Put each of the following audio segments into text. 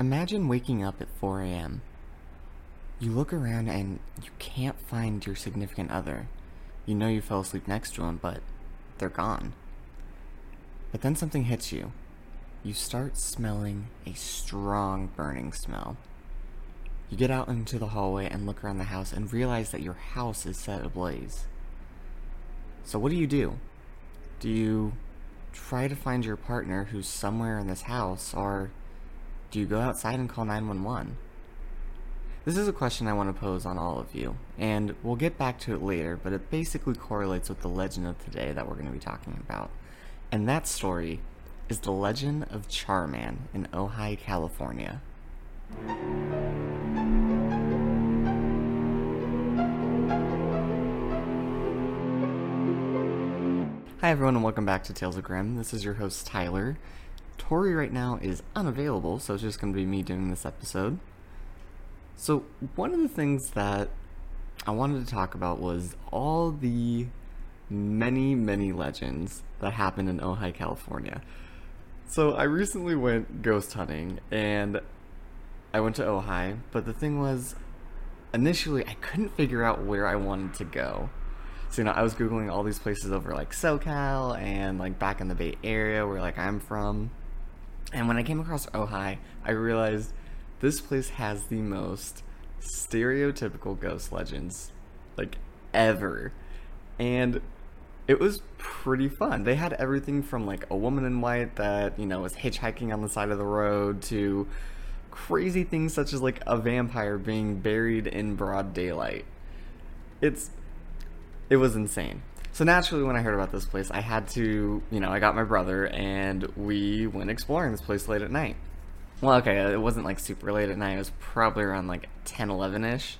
Imagine waking up at 4 a.m. You look around and you can't find your significant other. You know you fell asleep next to them, but they're gone. But then something hits you. You start smelling a strong burning smell. You get out into the hallway and look around the house and realize that your house is set ablaze. So, what do you do? Do you try to find your partner who's somewhere in this house, or do you go outside and call 911? This is a question I want to pose on all of you, and we'll get back to it later, but it basically correlates with the legend of today that we're going to be talking about. And that story is the legend of Charman in Ojai, California. Hi, everyone, and welcome back to Tales of Grimm. This is your host, Tyler. Tori right now is unavailable, so it's just going to be me doing this episode. So, one of the things that I wanted to talk about was all the many, many legends that happened in Ojai, California. So, I recently went ghost hunting and I went to Ojai, but the thing was, initially, I couldn't figure out where I wanted to go. So, you know, I was Googling all these places over like SoCal and like back in the Bay Area where like I'm from. And when I came across Ojai, I realized this place has the most stereotypical ghost legends like ever. And it was pretty fun. They had everything from like a woman in white that, you know, was hitchhiking on the side of the road to crazy things such as like a vampire being buried in broad daylight. It's it was insane. So naturally, when I heard about this place, I had to, you know, I got my brother and we went exploring this place late at night. Well, okay, it wasn't like super late at night. It was probably around like 10, 11 ish,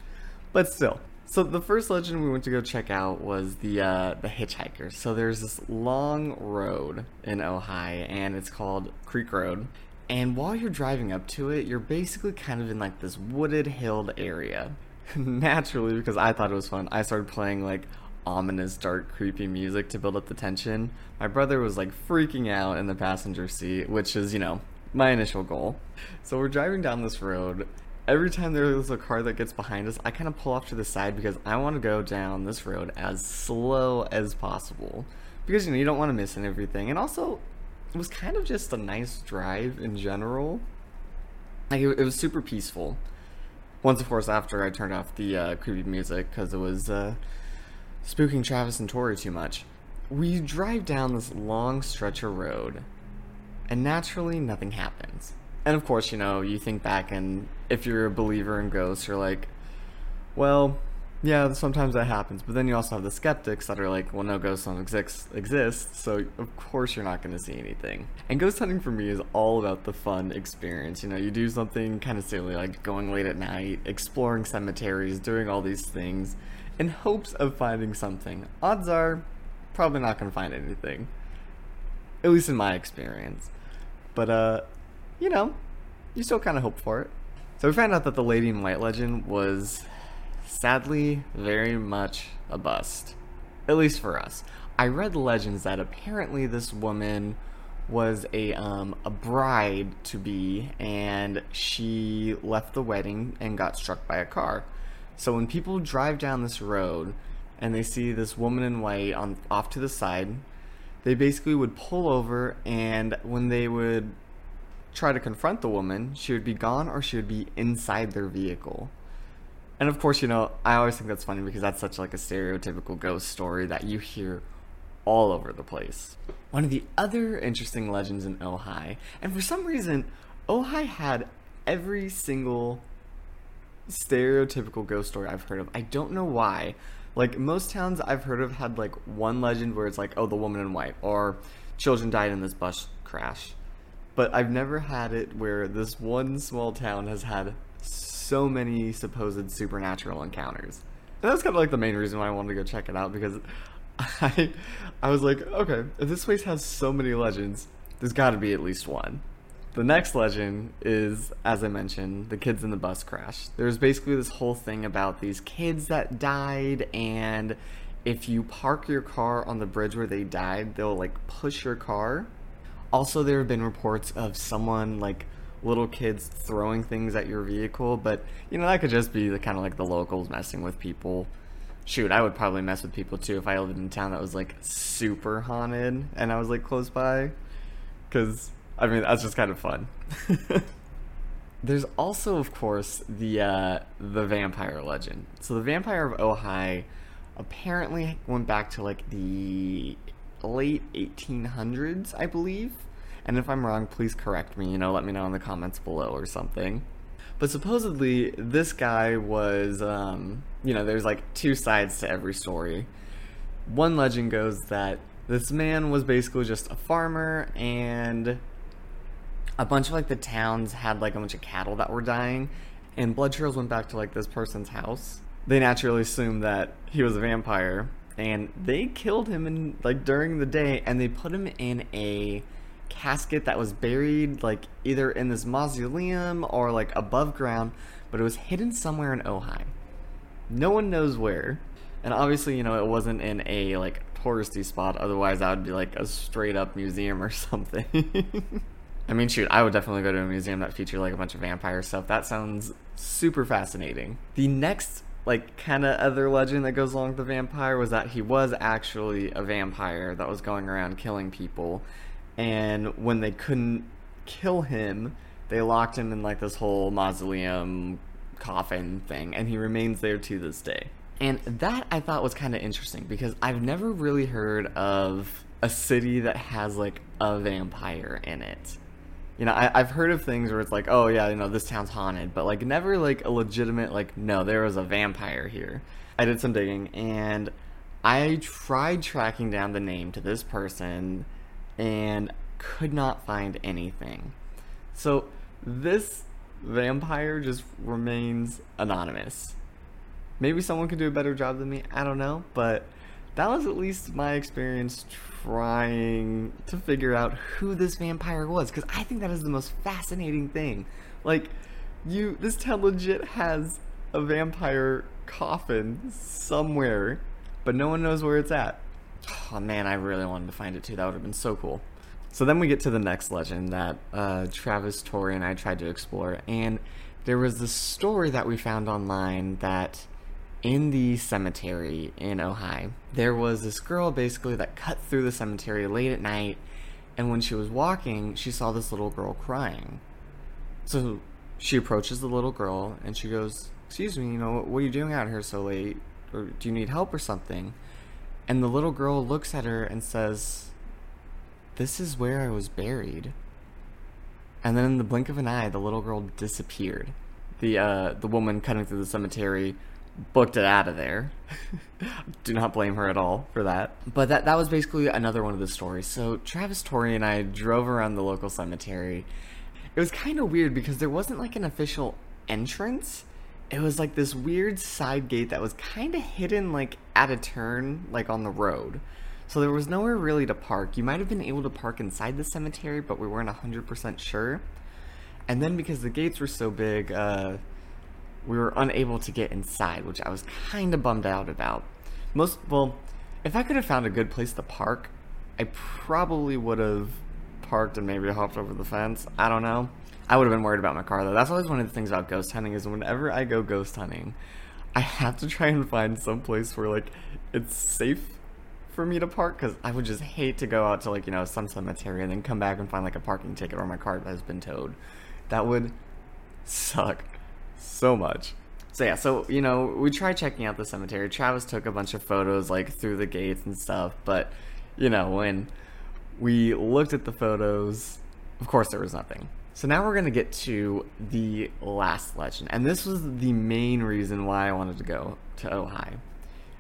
but still. So the first legend we went to go check out was the uh, the hitchhikers. So there's this long road in Ojai, and it's called Creek Road. And while you're driving up to it, you're basically kind of in like this wooded, hilled area. Naturally, because I thought it was fun, I started playing like ominous, dark, creepy music to build up the tension. My brother was like freaking out in the passenger seat, which is, you know, my initial goal. So we're driving down this road. Every time there's a car that gets behind us, I kind of pull off to the side because I want to go down this road as slow as possible. Because, you know, you don't want to miss everything. And also, it was kind of just a nice drive in general. Like, it, it was super peaceful. Once, of course, after I turned off the uh, creepy music because it was uh, spooking Travis and Tori too much. We drive down this long stretch of road, and naturally, nothing happens. And of course, you know, you think back, and if you're a believer in ghosts, you're like, well, yeah, sometimes that happens. But then you also have the skeptics that are like, well, no, ghosts don't exist, exist so of course you're not going to see anything. And ghost hunting for me is all about the fun experience. You know, you do something kind of silly, like going late at night, exploring cemeteries, doing all these things in hopes of finding something. Odds are, probably not going to find anything. At least in my experience. But, uh, you know, you still kind of hope for it. So we found out that the Lady in White legend was sadly very much a bust. At least for us. I read legends that apparently this woman was a um, a bride to be and she left the wedding and got struck by a car. So when people drive down this road and they see this woman in white on off to the side, they basically would pull over and when they would try to confront the woman, she would be gone or she would be inside their vehicle. And of course, you know, I always think that's funny because that's such like a stereotypical ghost story that you hear all over the place. One of the other interesting legends in Ojai, and for some reason, Ojai had every single stereotypical ghost story I've heard of. I don't know why. Like most towns I've heard of had like one legend where it's like, oh, the woman in white, or children died in this bus crash. But I've never had it where this one small town has had so many supposed supernatural encounters. And that's kind of like the main reason why I wanted to go check it out because I I was like, okay, if this place has so many legends, there's got to be at least one. The next legend is, as I mentioned, the kids in the bus crash. There's basically this whole thing about these kids that died, and if you park your car on the bridge where they died, they'll like push your car. Also, there have been reports of someone like little kids throwing things at your vehicle, but you know that could just be the kind of like the locals messing with people. Shoot, I would probably mess with people too if I lived in a town that was like super haunted and I was like close by, because I mean that's just kind of fun. There's also, of course, the uh, the vampire legend. So the vampire of Ojai apparently went back to like the late 1800s, I believe. And if I'm wrong, please correct me. You know, let me know in the comments below or something. But supposedly, this guy was, um, you know, there's like two sides to every story. One legend goes that this man was basically just a farmer and a bunch of like the towns had like a bunch of cattle that were dying and blood trails went back to like this person's house. They naturally assumed that he was a vampire and they killed him in like during the day and they put him in a casket that was buried like either in this mausoleum or like above ground but it was hidden somewhere in Ojai. No one knows where and obviously you know it wasn't in a like touristy spot otherwise that would be like a straight up museum or something I mean, shoot, I would definitely go to a museum that featured like a bunch of vampire stuff. That sounds super fascinating. The next, like, kind of other legend that goes along with the vampire was that he was actually a vampire that was going around killing people. And when they couldn't kill him, they locked him in like this whole mausoleum coffin thing, and he remains there to this day. And that I thought was kind of interesting because I've never really heard of a city that has like a vampire in it you know, I, have heard of things where it's like, oh yeah, you know, this town's haunted, but like never like a legitimate like, no, there was a vampire here. I did some digging and I tried tracking down the name to this person and could not find anything. So this vampire just remains anonymous. Maybe someone could do a better job than me. I don't know, but that was at least my experience trying to figure out who this vampire was because I think that is the most fascinating thing. Like, you, this town legit has a vampire coffin somewhere, but no one knows where it's at. Oh man, I really wanted to find it too. That would have been so cool. So then we get to the next legend that uh, Travis, Tori, and I tried to explore, and there was this story that we found online that in the cemetery in Ojai, there was this girl basically that cut through the cemetery late at night, and when she was walking, she saw this little girl crying. So she approaches the little girl and she goes, Excuse me, you know, what are you doing out here so late? Or do you need help or something? And the little girl looks at her and says, This is where I was buried. And then in the blink of an eye, the little girl disappeared. The uh, the woman cutting through the cemetery booked it out of there. Do not blame her at all for that. But that that was basically another one of the stories. So Travis Tori and I drove around the local cemetery. It was kind of weird because there wasn't like an official entrance. It was like this weird side gate that was kind of hidden like at a turn like on the road. So there was nowhere really to park. You might have been able to park inside the cemetery, but we weren't 100% sure. And then because the gates were so big, uh, we were unable to get inside, which I was kind of bummed out about. Most, well, if I could have found a good place to park, I probably would have parked and maybe hopped over the fence. I don't know. I would have been worried about my car though. That's always one of the things about ghost hunting is whenever I go ghost hunting, I have to try and find some place where like it's safe for me to park because I would just hate to go out to like you know some cemetery and then come back and find like a parking ticket or my car has been towed. That would suck so much. So yeah, so you know, we tried checking out the cemetery. Travis took a bunch of photos like through the gates and stuff, but you know, when we looked at the photos, of course there was nothing. So now we're going to get to the last legend. And this was the main reason why I wanted to go to Ojai.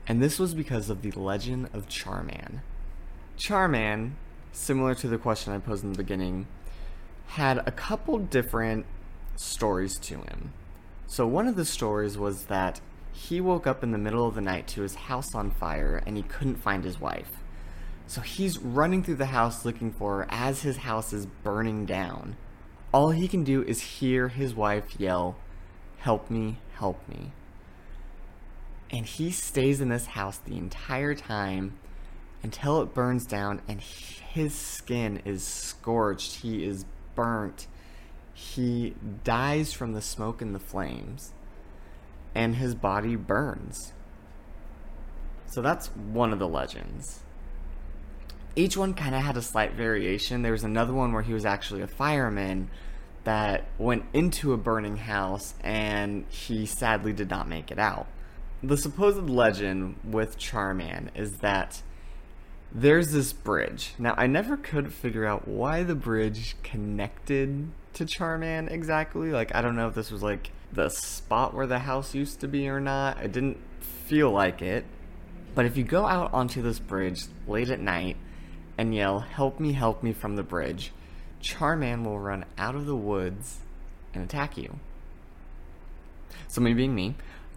And this was because of the legend of Charman. Charman, similar to the question I posed in the beginning, had a couple different stories to him. So one of the stories was that he woke up in the middle of the night to his house on fire and he couldn't find his wife. So he's running through the house looking for her as his house is burning down. All he can do is hear his wife yell, Help me, help me. And he stays in this house the entire time until it burns down and his skin is scorched. He is burnt he dies from the smoke and the flames, and his body burns. So that's one of the legends. Each one kind of had a slight variation. There was another one where he was actually a fireman that went into a burning house and he sadly did not make it out. The supposed legend with Charman is that there's this bridge. Now, I never could figure out why the bridge connected to Charman exactly. Like, I don't know if this was like the spot where the house used to be or not. I didn't feel like it. But if you go out onto this bridge late at night and yell, Help me, help me from the bridge, Charman will run out of the woods and attack you. So, me being me,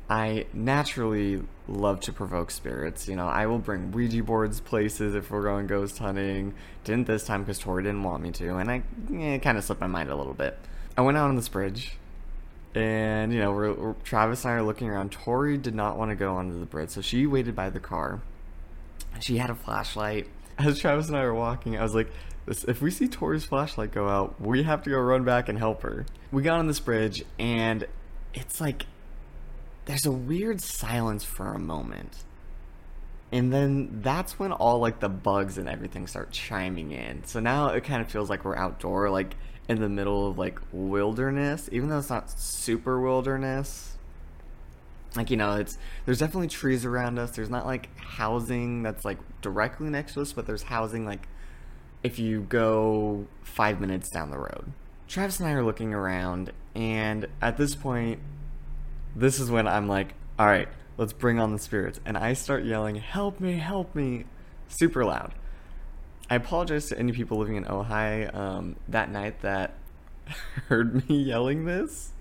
I naturally love to provoke spirits. You know, I will bring Ouija boards places if we're going ghost hunting. Didn't this time because Tori didn't want me to, and I eh, kind of slipped my mind a little bit. I went out on this bridge, and you know, we're, we're, Travis and I are looking around. Tori did not want to go onto the bridge, so she waited by the car. She had a flashlight. As Travis and I were walking, I was like, if we see Tori's flashlight go out, we have to go run back and help her. We got on this bridge, and it's like there's a weird silence for a moment. And then that's when all like the bugs and everything start chiming in. So now it kind of feels like we're outdoor, like in the middle of like wilderness, even though it's not super wilderness. Like, you know, it's there's definitely trees around us. There's not like housing that's like directly next to us, but there's housing like if you go five minutes down the road. Travis and I are looking around, and at this point, this is when I'm like, all right, let's bring on the spirits. And I start yelling, help me, help me, super loud. I apologize to any people living in Ojai um, that night that heard me yelling this.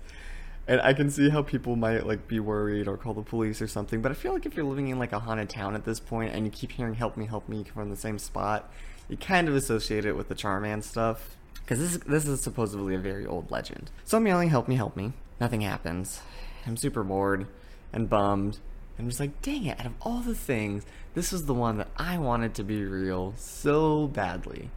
And I can see how people might like be worried or call the police or something. But I feel like if you're living in like a haunted town at this point and you keep hearing "help me, help me" from the same spot, you kind of associate it with the Charman stuff because this this is supposedly a very old legend. So I'm yelling, "Help me, help me!" Nothing happens. I'm super bored and bummed. I'm just like, dang it, out of all the things, this was the one that I wanted to be real so badly.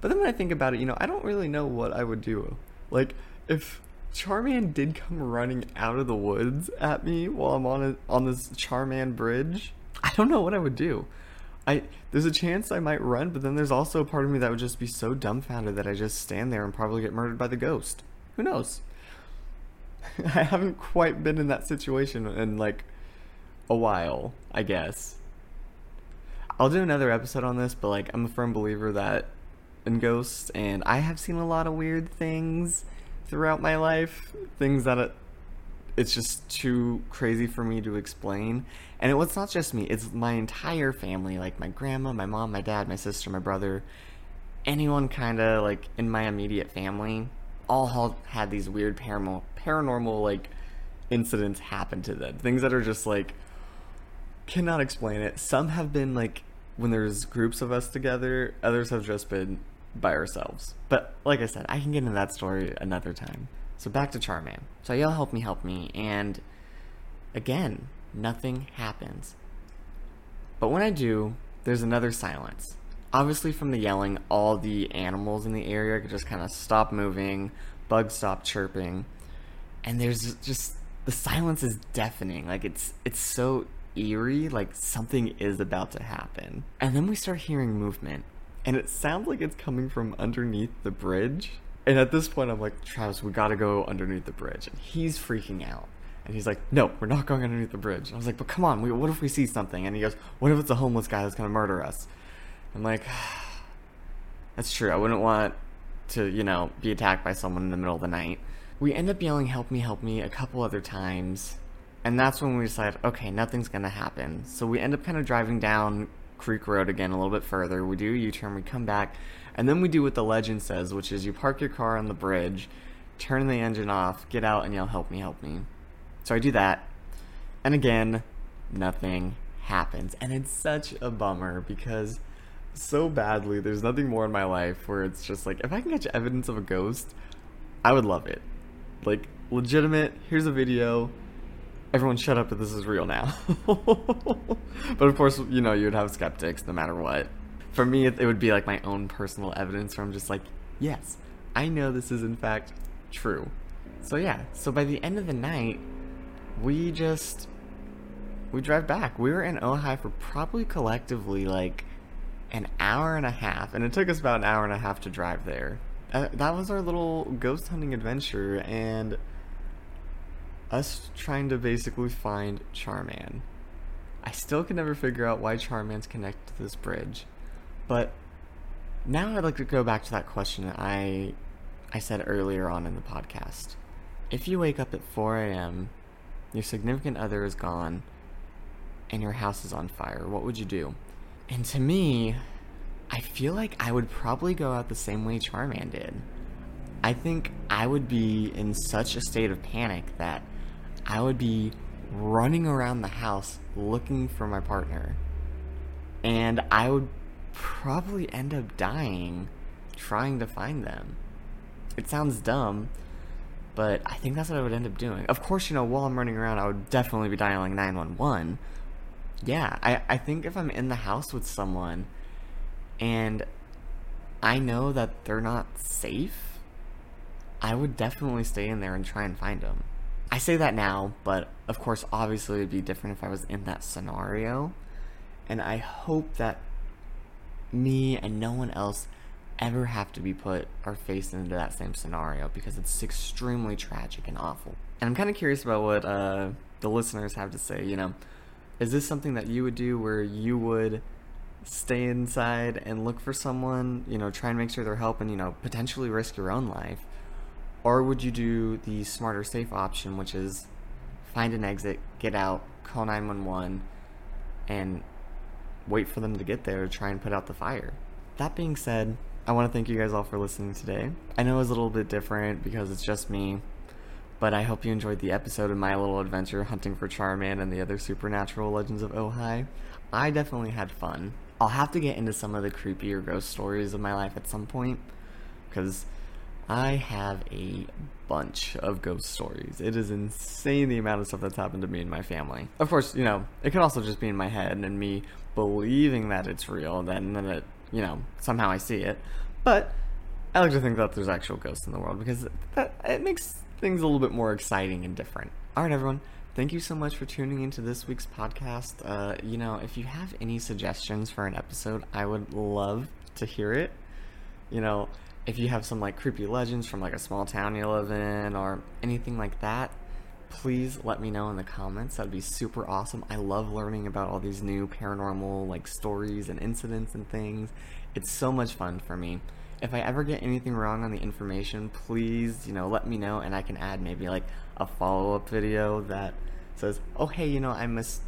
But then when I think about it, you know, I don't really know what I would do. Like, if Charman did come running out of the woods at me while I'm on a, on this Charman bridge, I don't know what I would do. I there's a chance I might run, but then there's also a part of me that would just be so dumbfounded that I just stand there and probably get murdered by the ghost. Who knows? I haven't quite been in that situation in like a while, I guess. I'll do another episode on this, but like I'm a firm believer that in ghosts and I have seen a lot of weird things throughout my life, things that it, it's just too crazy for me to explain. And it was not just me, it's my entire family, like my grandma, my mom, my dad, my sister, my brother, anyone kind of like in my immediate family all had these weird paranormal paranormal like incidents happen to them. Things that are just like cannot explain it. Some have been like when there's groups of us together, others have just been by ourselves. But like I said, I can get into that story another time. So back to Charman. So y'all help me, help me, and again, nothing happens. But when I do, there's another silence. Obviously, from the yelling, all the animals in the area just kind of stop moving, bugs stop chirping, and there's just the silence is deafening. Like it's it's so eerie, like something is about to happen. And then we start hearing movement, and it sounds like it's coming from underneath the bridge. And at this point, I'm like, Travis, we gotta go underneath the bridge. And he's freaking out. And he's like, no, we're not going underneath the bridge. And I was like, but come on, we, what if we see something? And he goes, what if it's a homeless guy that's gonna murder us? I'm like, that's true. I wouldn't want to, you know, be attacked by someone in the middle of the night. We end up yelling, help me, help me, a couple other times. And that's when we decide, okay, nothing's gonna happen. So we end up kind of driving down Creek Road again a little bit further. We do a U turn, we come back, and then we do what the legend says, which is you park your car on the bridge, turn the engine off, get out, and yell, help me, help me. So I do that. And again, nothing happens. And it's such a bummer because so badly. There's nothing more in my life where it's just like if I can catch evidence of a ghost, I would love it. Like legitimate. Here's a video. Everyone, shut up! If this is real now. but of course, you know you would have skeptics no matter what. For me, it, it would be like my own personal evidence where I'm just like, yes, I know this is in fact true. So yeah, so by the end of the night, we just we drive back. We were in Ojai for probably collectively like an hour and a half, and it took us about an hour and a half to drive there. Uh, that was our little ghost hunting adventure, and us trying to basically find Charman. I still can never figure out why Charman's connected to this bridge, but now I'd like to go back to that question I I said earlier on in the podcast. If you wake up at 4 a.m., your significant other is gone, and your house is on fire, what would you do? And to me, I feel like I would probably go out the same way Charman did. I think I would be in such a state of panic that I would be running around the house looking for my partner. And I would probably end up dying trying to find them. It sounds dumb, but I think that's what I would end up doing. Of course, you know, while I'm running around, I would definitely be dialing 911 yeah, I, I think if I'm in the house with someone and I know that they're not safe, I would definitely stay in there and try and find them. I say that now, but of course, obviously, it'd be different if I was in that scenario. And I hope that me and no one else ever have to be put or faced into that same scenario because it's extremely tragic and awful. And I'm kind of curious about what uh, the listeners have to say. You know, is this something that you would do where you would stay inside and look for someone, you know, try and make sure they're helping, you know, potentially risk your own life? Or would you do the smarter, safe option, which is find an exit, get out, call 911, and wait for them to get there to try and put out the fire? That being said, I want to thank you guys all for listening today. I know it was a little bit different because it's just me but I hope you enjoyed the episode of my little adventure hunting for Charman and the other supernatural legends of Ojai. I definitely had fun. I'll have to get into some of the creepier ghost stories of my life at some point, because I have a bunch of ghost stories. It is insane the amount of stuff that's happened to me and my family. Of course, you know, it can also just be in my head and me believing that it's real, then then it, you know, somehow I see it. But I like to think that there's actual ghosts in the world because that it makes things a little bit more exciting and different. All right, everyone. Thank you so much for tuning into this week's podcast. Uh, you know, if you have any suggestions for an episode, I would love to hear it. You know, if you have some like creepy legends from like a small town you live in or anything like that, please let me know in the comments. That'd be super awesome. I love learning about all these new paranormal like stories and incidents and things. It's so much fun for me if I ever get anything wrong on the information, please, you know, let me know and I can add maybe like a follow-up video that says, "Oh, hey, you know, I missed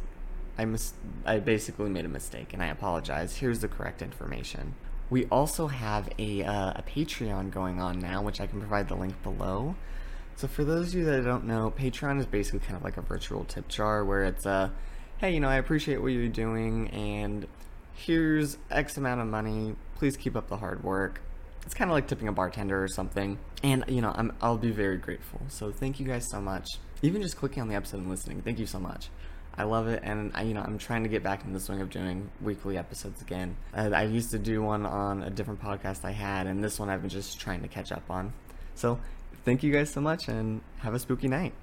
I mis- I basically made a mistake and I apologize. Here's the correct information." We also have a uh, a Patreon going on now, which I can provide the link below. So for those of you that don't know, Patreon is basically kind of like a virtual tip jar where it's a, uh, hey, you know, I appreciate what you're doing and here's X amount of money. Please keep up the hard work it's kind of like tipping a bartender or something. And you know, I'm I'll be very grateful. So thank you guys so much. Even just clicking on the episode and listening, thank you so much. I love it, and I, you know, I'm trying to get back into the swing of doing weekly episodes again. I, I used to do one on a different podcast I had, and this one I've been just trying to catch up on. So, thank you guys so much, and have a spooky night.